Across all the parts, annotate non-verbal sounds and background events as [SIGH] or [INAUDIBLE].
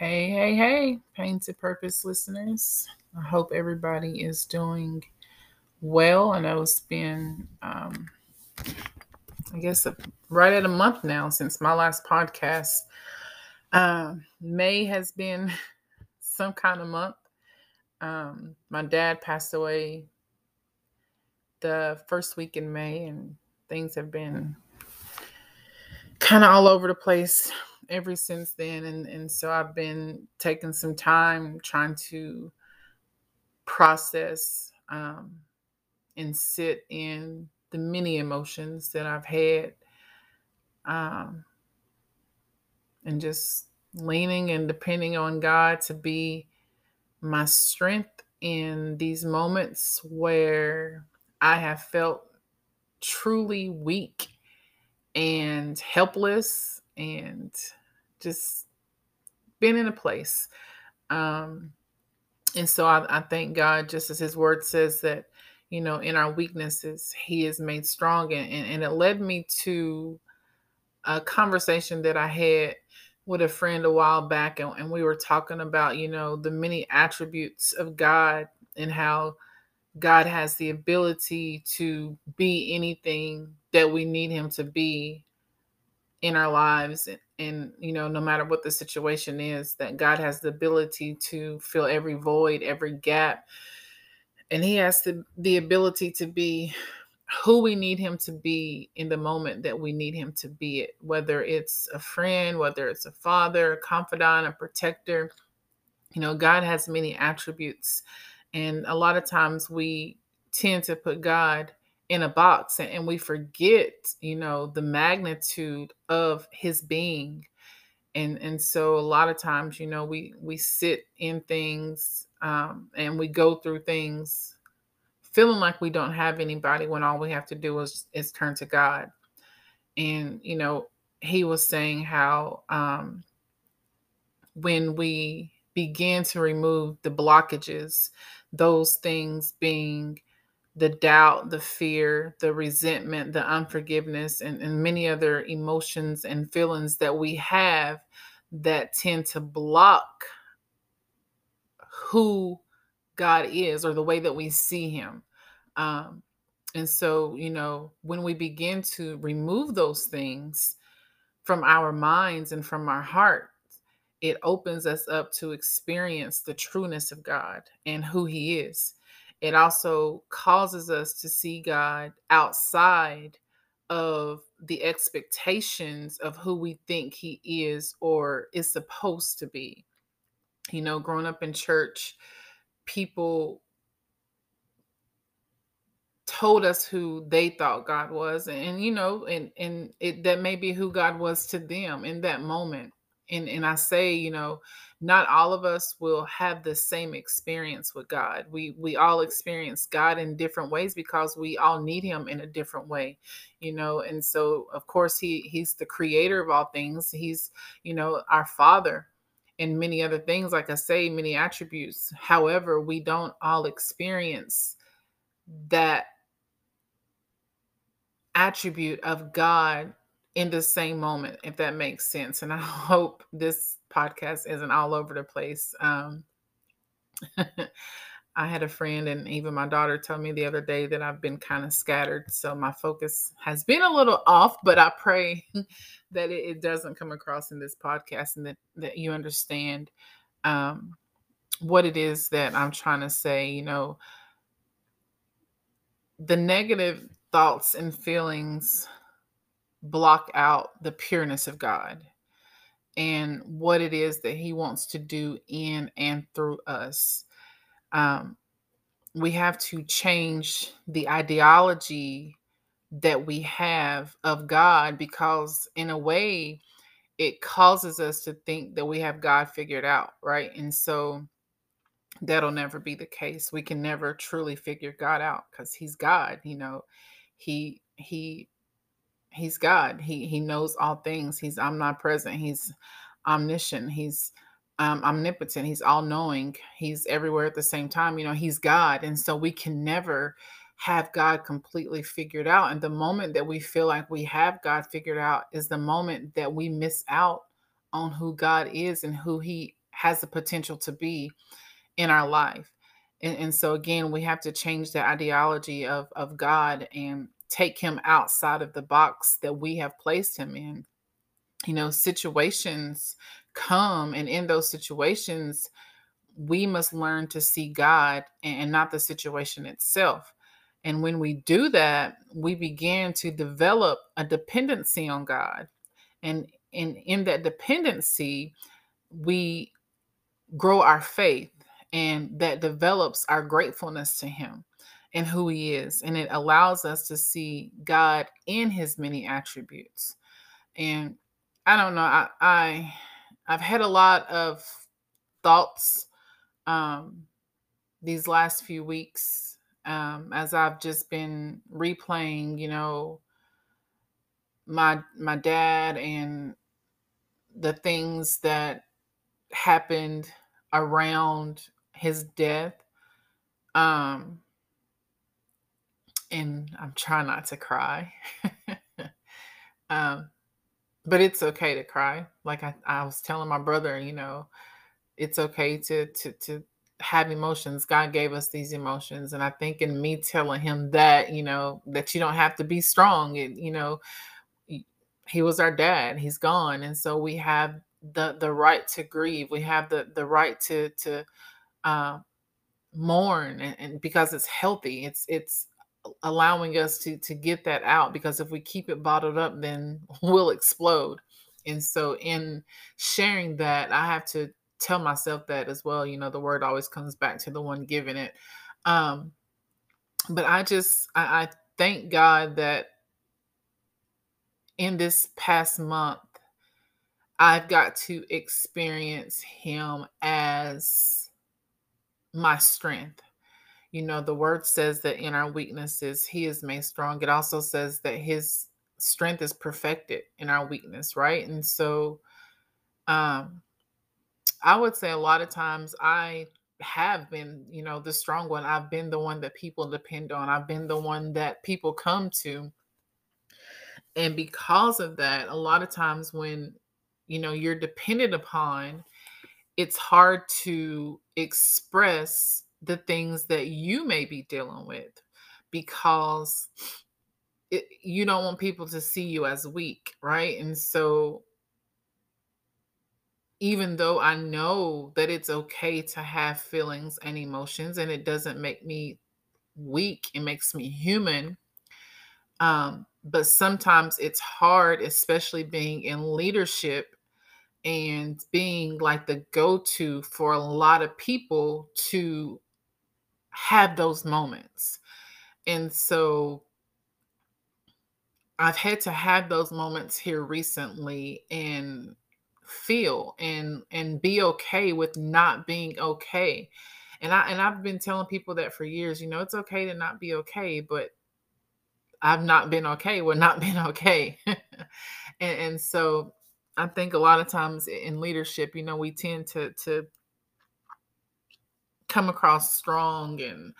Hey, hey, hey, Painted Purpose listeners. I hope everybody is doing well. I know it's been, um, I guess, a, right at a month now since my last podcast. Um, May has been [LAUGHS] some kind of month. Um, my dad passed away the first week in May, and things have been kind of all over the place ever since then and and so I've been taking some time trying to process um, and sit in the many emotions that I've had um, and just leaning and depending on God to be my strength in these moments where I have felt truly weak and helpless and just been in a place. Um, and so I, I thank God, just as His Word says that, you know, in our weaknesses, He is made strong. And, and, and it led me to a conversation that I had with a friend a while back, and, and we were talking about, you know, the many attributes of God and how God has the ability to be anything that we need Him to be in our lives and, you know no matter what the situation is that god has the ability to fill every void every gap and he has the, the ability to be who we need him to be in the moment that we need him to be it whether it's a friend whether it's a father a confidant a protector. You know god has many attributes and a lot of times we tend to put god in a box and, and we forget you know the magnitude of his being. And and so a lot of times you know we we sit in things um, and we go through things feeling like we don't have anybody when all we have to do is is turn to god. And you know he was saying how um, when we begin to remove the blockages those things being the doubt, the fear, the resentment, the unforgiveness, and, and many other emotions and feelings that we have that tend to block who God is or the way that we see Him. Um, and so, you know, when we begin to remove those things from our minds and from our hearts, it opens us up to experience the trueness of God and who He is it also causes us to see God outside of the expectations of who we think he is or is supposed to be. You know, growing up in church, people told us who they thought God was and you know and and it that may be who God was to them in that moment and and I say, you know, not all of us will have the same experience with God. We we all experience God in different ways because we all need him in a different way, you know. And so of course he he's the creator of all things. He's, you know, our father and many other things like I say, many attributes. However, we don't all experience that attribute of God in the same moment, if that makes sense. And I [LAUGHS] hope this podcast isn't all over the place. Um, [LAUGHS] I had a friend, and even my daughter told me the other day that I've been kind of scattered. So my focus has been a little off, but I pray [LAUGHS] that it, it doesn't come across in this podcast and that, that you understand um, what it is that I'm trying to say. You know, the negative thoughts and feelings block out the pureness of God and what it is that He wants to do in and through us. Um, we have to change the ideology that we have of God because, in a way, it causes us to think that we have God figured out, right? And so that'll never be the case. We can never truly figure God out because He's God, you know. He he he's God. He he knows all things. He's omnipresent. He's omniscient. He's um, omnipotent. He's all knowing. He's everywhere at the same time. You know, he's God, and so we can never have God completely figured out. And the moment that we feel like we have God figured out is the moment that we miss out on who God is and who He has the potential to be in our life. And, and so again, we have to change the ideology of of God and take him outside of the box that we have placed him in. You know, situations come and in those situations we must learn to see God and not the situation itself. And when we do that, we begin to develop a dependency on God. And in, in that dependency, we grow our faith and that develops our gratefulness to Him and who He is. And it allows us to see God in His many attributes. And I don't know, I, I I've had a lot of thoughts um, these last few weeks um, as I've just been replaying, you know, my my dad and the things that happened around his death. Um, and I'm trying not to cry. [LAUGHS] um, but it's okay to cry. Like I, I was telling my brother, you know, it's okay to to to have emotions. God gave us these emotions. And I think in me telling him that, you know, that you don't have to be strong. It, you know, he was our dad. He's gone. And so we have the the right to grieve. We have the the right to to uh, mourn and, and because it's healthy. It's it's allowing us to to get that out because if we keep it bottled up then [LAUGHS] we'll explode. And so in sharing that, I have to tell myself that as well. You know, the word always comes back to the one giving it. Um, but I just I, I thank God that in this past month, I've got to experience Him as my strength. You know, the word says that in our weaknesses, He is made strong. It also says that His strength is perfected in our weakness, right? And so, um, I would say a lot of times I have been, you know, the strong one. I've been the one that people depend on. I've been the one that people come to. And because of that, a lot of times when, you know, you're dependent upon, it's hard to express the things that you may be dealing with because it, you don't want people to see you as weak, right? And so even though I know that it's okay to have feelings and emotions and it doesn't make me weak, it makes me human. Um, but sometimes it's hard, especially being in leadership and being like the go to for a lot of people to have those moments. And so I've had to have those moments here recently and feel and and be okay with not being okay and i and i've been telling people that for years you know it's okay to not be okay but i've not been okay with not being [LAUGHS] okay and, and so i think a lot of times in leadership you know we tend to to come across strong and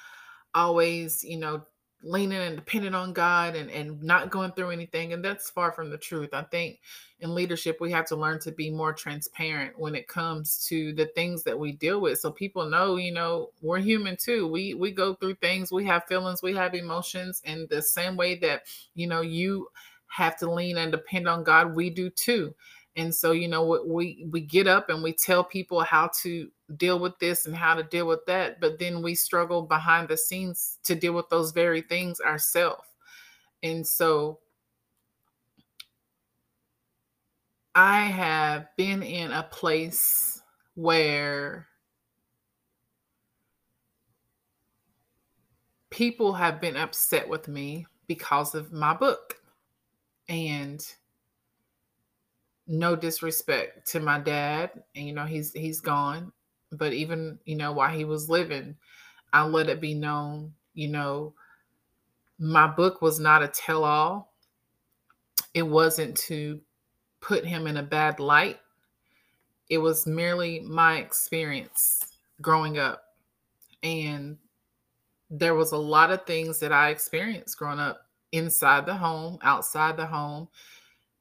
always you know leaning and depending on God and, and not going through anything. And that's far from the truth. I think in leadership, we have to learn to be more transparent when it comes to the things that we deal with. So people know, you know, we're human too. We we go through things, we have feelings, we have emotions. And the same way that, you know, you have to lean and depend on God, we do too. And so, you know, we we get up and we tell people how to deal with this and how to deal with that, but then we struggle behind the scenes to deal with those very things ourselves. And so I have been in a place where people have been upset with me because of my book. And no disrespect to my dad, and you know he's he's gone, but even you know while he was living, I let it be known, you know, my book was not a tell-all. It wasn't to put him in a bad light. It was merely my experience growing up. And there was a lot of things that I experienced growing up inside the home, outside the home,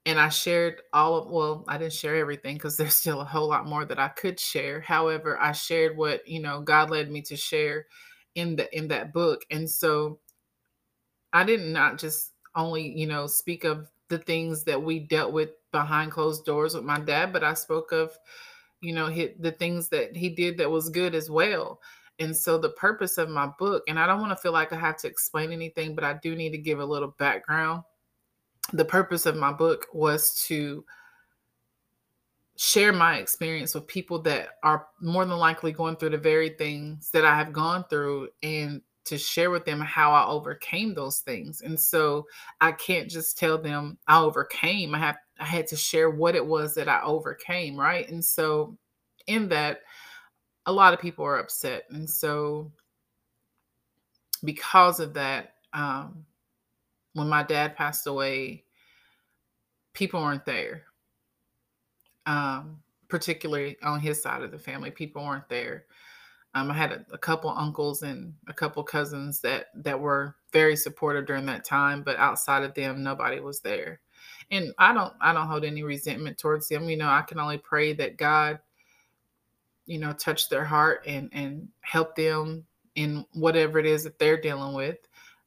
and I shared all of well, I didn't share everything because there's still a whole lot more that I could share. However, I shared what, you know, God led me to share in the in that book. And so I did not just only, you know, speak of the things that we dealt with behind closed doors with my dad, but I spoke of, you know, the things that he did that was good as well. And so the purpose of my book, and I don't want to feel like I have to explain anything, but I do need to give a little background. The purpose of my book was to share my experience with people that are more than likely going through the very things that I have gone through and to share with them how I overcame those things. And so I can't just tell them I overcame. I have I had to share what it was that I overcame, right? And so in that a lot of people are upset. And so because of that um when my dad passed away, people weren't there um, particularly on his side of the family. People weren't there. Um, I had a, a, couple uncles and a couple cousins that that were very supportive during that time, but outside of them, nobody was there. And I don't I don't hold any resentment towards them. You know, I can only pray that God, you know, touch their heart and and help them in whatever it is that they're dealing with.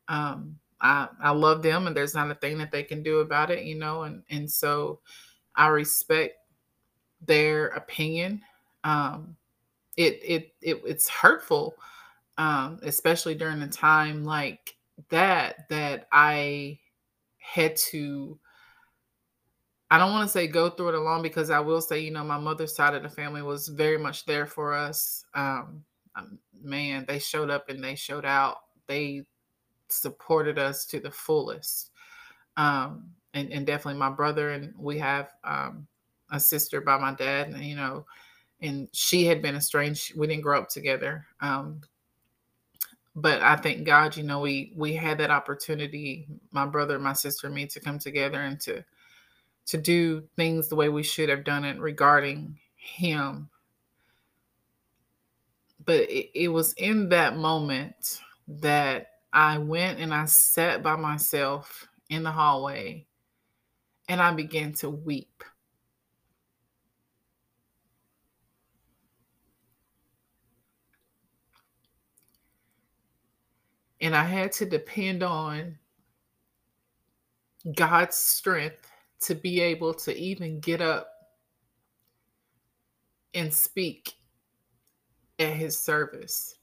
Um, I I love them, and there's not a thing that they can do about it. You know, and and so I respect their opinion. Um, it, it it it's hurtful, um, especially during a time like that that I had to. I don't want to say go through it alone because I will say, you know, my mother's side of the family was very much there for us. Um, um man, they showed up and they showed out. They supported us to the fullest. Um, and, and definitely my brother and we have um, a sister by my dad, and, you know, and she had been estranged. We didn't grow up together. Um, but I thank God, you know, we we had that opportunity, my brother, my sister, and me, to come together and to to do things the way we should have done it regarding him. But it, it was in that moment that I went and I sat by myself in the hallway and I began to weep. And I had to depend on God's strength to be able to even get up and speak at his service.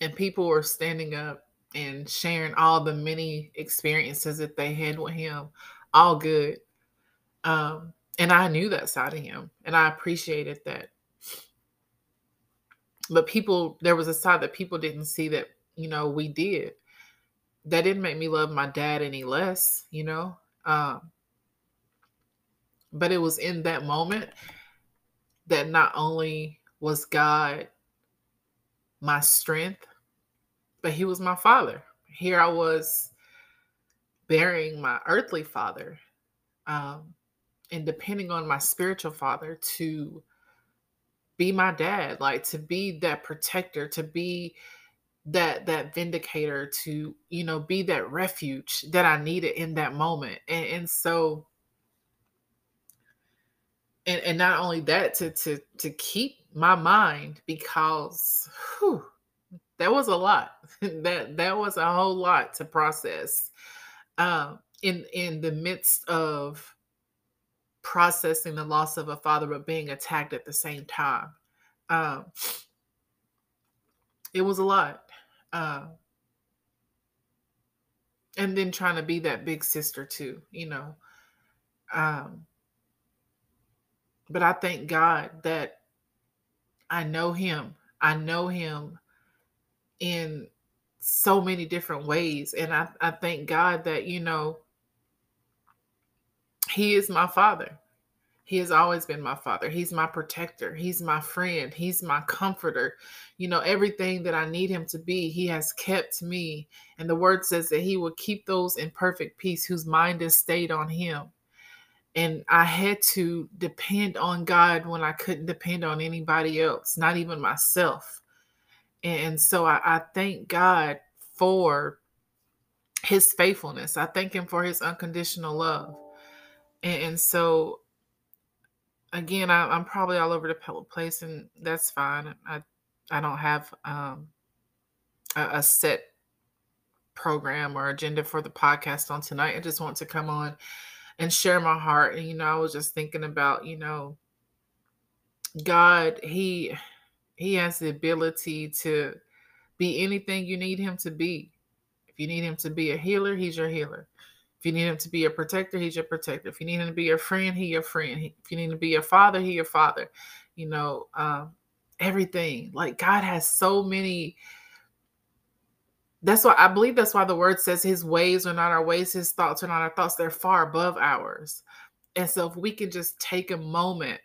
And people were standing up and sharing all the many experiences that they had with him, all good. Um, and I knew that side of him, and I appreciated that. But people there was a side that people didn't see that you know we did. That didn't make me love my dad any less you know? Um, but it was in that moment that not only was god my strength but he was my father. Here i was burying my earthly father um, and depending on my spiritual father to be my dad like to be that protector to be that that vindicator to you know be that refuge that i needed in that moment. And, and so and and not only that to to to keep my mind because whew, that was a lot [LAUGHS] that that was a whole lot to process um in in the midst of processing the loss of a father but being attacked at the same time. Um, it was a lot. Uh, and then trying to be that big sister too, you know. Um, but I thank God that I know him. I know him in so many different ways. And I, I thank God that, you know, he is my father. He has always been my father. He's my protector. He's my friend. He's my comforter. You know, everything that I need him to be, he has kept me. And the word says that he will keep those in perfect peace whose mind is stayed on him. And I had to depend on God when I couldn't depend on anybody else, not even myself. And so I, I thank God for his faithfulness. I thank him for his unconditional love. And, and so again, I, am probably all over the place and that's fine. I I don't have um, a, a set program or agenda for the podcast on tonight. I just want to come on and share my heart. And you know, I was just thinking about, you know, God, he he has the ability to be anything you need him to be. If you need him to be a healer, he's your healer. If you need him to be a protector, he's your protector. If you need him to be your friend, he your friend. If you need to be your father, he your father. You know, um, everything. Like God has so many. That's why I believe that's why the word says his ways are not our ways, his thoughts are not our thoughts. They're far above ours. And so if we can just take a moment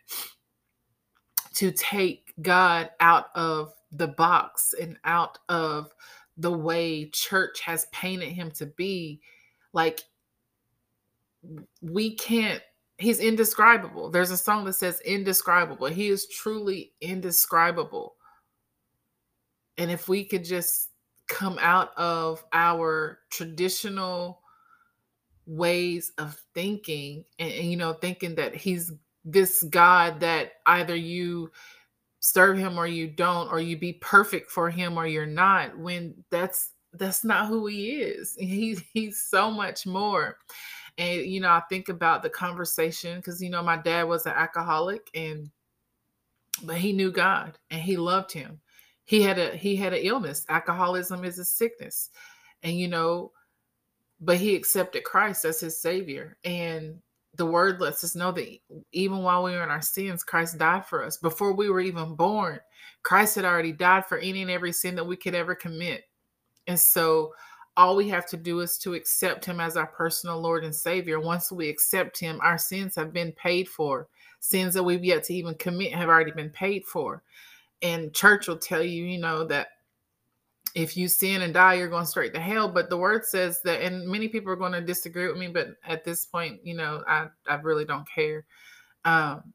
to take God out of the box and out of the way church has painted him to be, like we can't he's indescribable. There's a song that says indescribable. He is truly indescribable. And if we could just come out of our traditional ways of thinking and, and, you know thinking that he's this god that either you serve him or you don't or you be perfect for him or you're not when that's that's not who he is. [LAUGHS] He's he's so much more. And you know i think about the conversation because you know my dad was an alcoholic and but he knew god and he loved him he had a he had an illness alcoholism is a sickness and you know but he accepted christ as his savior and the word lets us know that even while we were in our sins christ died for us before we were even born christ had already died for any and every sin that we could ever commit and so all we have to do is to accept him as our personal Lord and Savior. Once we accept him, our sins have been paid for. Sins that we've yet to even commit have already been paid for. And church will tell you, you know, that if you sin and die, you're going straight to hell. But the word says that, and many people are going to disagree with me, but at this point, you know, I, I really don't care. Um,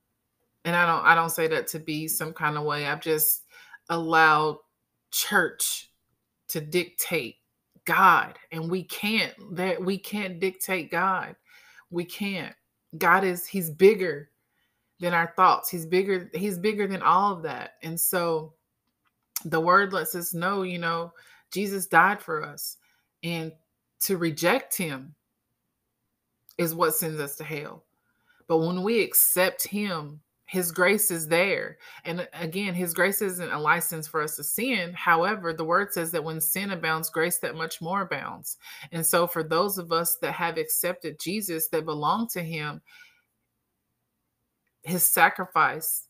and I don't I don't say that to be some kind of way. I've just allowed church to dictate God and we can't that we can't dictate God. We can't. God is he's bigger than our thoughts. He's bigger he's bigger than all of that. And so the word lets us know, you know, Jesus died for us and to reject him is what sends us to hell. But when we accept him his grace is there. And again, his grace isn't a license for us to sin. However, the word says that when sin abounds, grace that much more abounds. And so, for those of us that have accepted Jesus, that belong to him, his sacrifice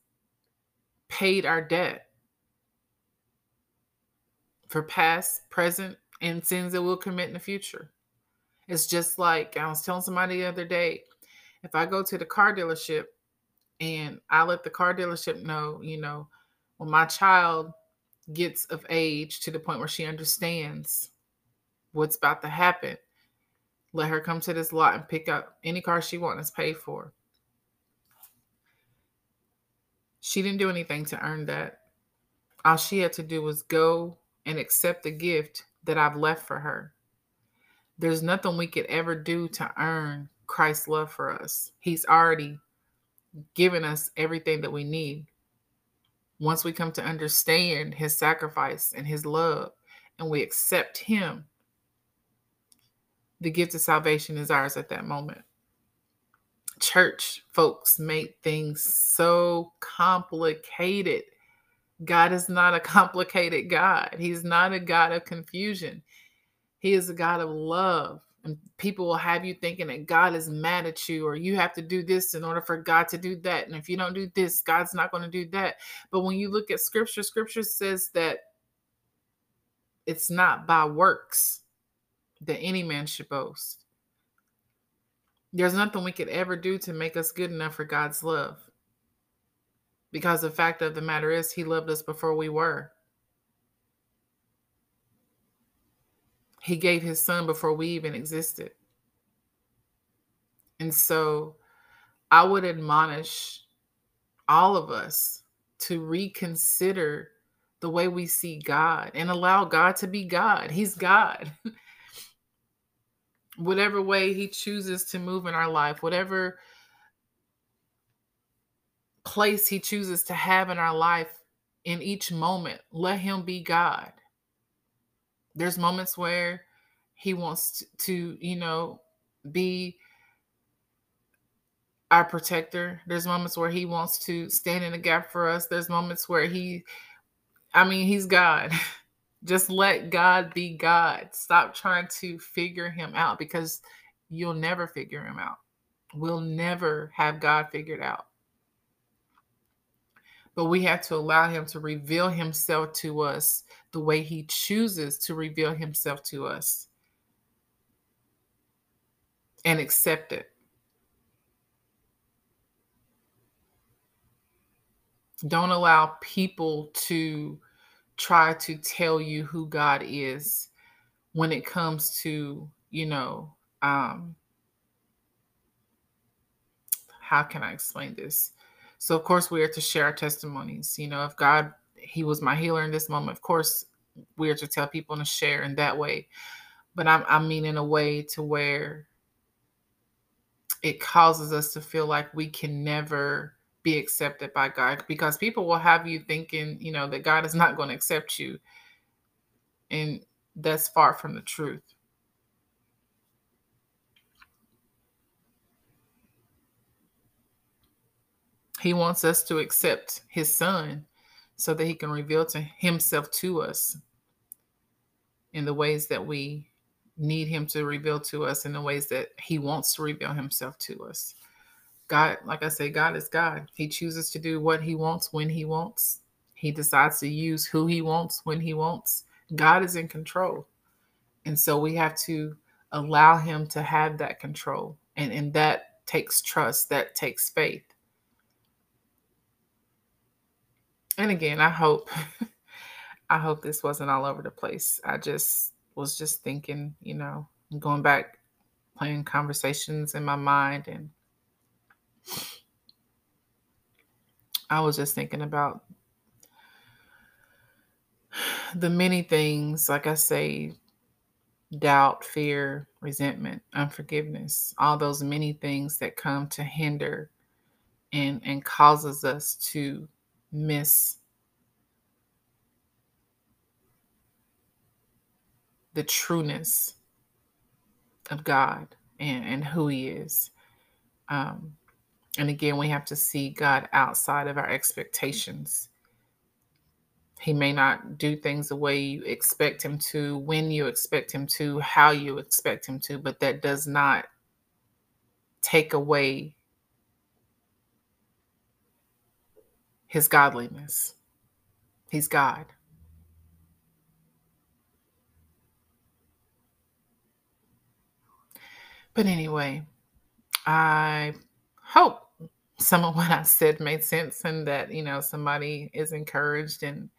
paid our debt for past, present, and sins that we'll commit in the future. It's just like I was telling somebody the other day if I go to the car dealership and I let the car dealership know, you know, when my child gets of age to the point where she understands what's about to happen, let her come to this lot and pick up any car she wants paid for. She didn't do anything to earn that. All she had to do was go and accept the gift that I've left for her. There's nothing we could ever do to earn Christ's love for us. He's already given us everything that we need. Once we come to understand his sacrifice and his love, and we accept him, the gift of salvation is ours at that moment. Church folks make things so complicated. God is not a [LAUGHS] complicated God. He's not a God of confusion. He is a God of love and people will have you thinking that God is mad at you or you have to do this in order for God to do that. And if you don't do this, God's not going to do that. But when you look at scripture, scripture says that it's not by works that any man should boast. There's nothing we could ever do to make us good enough for God's love. Because the fact of the matter is, He loved us before we were. He gave his son before we even existed. And so I would admonish all of us to reconsider the way we see God and allow God to be God. He's God. [LAUGHS] whatever way he chooses to move in our life, whatever place he chooses to have in our life in each moment, let him be God. There's moments where he wants to, you know, be our protector. There's moments where he wants to stand in the gap for us. There's moments where he, I mean, he's God. [LAUGHS] Just let God be God. Stop trying to figure him out because you'll never figure him out. We'll never have God figured out. But we have to allow him to reveal himself to us the way he chooses to reveal himself to us and accept it. Don't allow people to try to tell you who God is when it comes to, you know, um, how can I explain this? So, of course, we are to share our testimonies. You know, if God, He was my healer in this moment, of course, we are to tell people and to share in that way. But I'm, I mean, in a way to where it causes us to feel like we can never be accepted by God because people will have you thinking, you know, that God is not going to accept you. And that's far from the truth. He wants us to accept his son so that he can reveal to himself to us in the ways that we need him to reveal to us in the ways that he wants to reveal himself to us. God, like I say, God is God. He chooses to do what he wants when he wants. He decides to use who he wants when he wants. God is in control. And so we have to allow him to have that control. And, and that takes trust, that takes faith. And again, I hope [LAUGHS] I hope this wasn't all over the place. I just was just thinking, you know, going back playing conversations in my mind and I was just thinking about the many things, like I say, doubt, fear, resentment, unforgiveness, all those many things that come to hinder and and causes us to miss the trueness of God and, and who he is. Um, and again, we have to see God outside of our expectations. He may not do things the way you expect him to, when you expect him to, how you expect him to, but that does not take away his godliness. He's God. But anyway, I hope some of what I said made sense and that, you know, somebody is encouraged and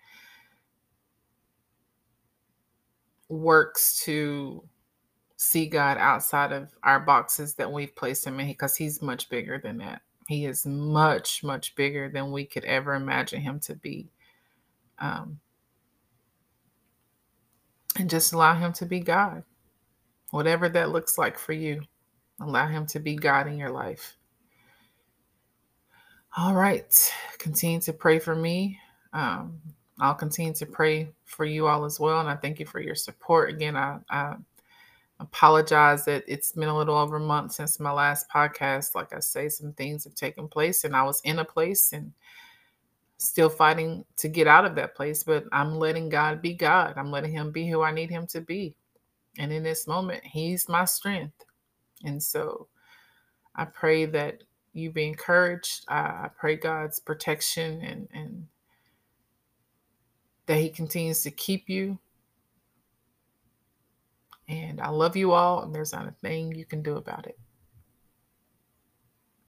works to see God outside of our boxes that we've placed him in because he's much bigger than that. He is much, much bigger than we could ever imagine him to be. Um, and just allow him to be God. Whatever that looks like for you, allow him to be God in your life. All right. Continue to pray for me. Um, I'll continue to pray for you all as well. And I thank you for your support. Again, I, I apologize that it's been a little over a month since my last podcast. Like I say, some things have taken place, and I was in a place and still fighting to get out of that place. But I'm letting God be God. I'm letting Him be who I need Him to be. And in this moment, He's my strength. And so I pray that you be encouraged. I, pray God's protection and, and that He continues to keep you. And I love you all, and there's not a thing you can do about it.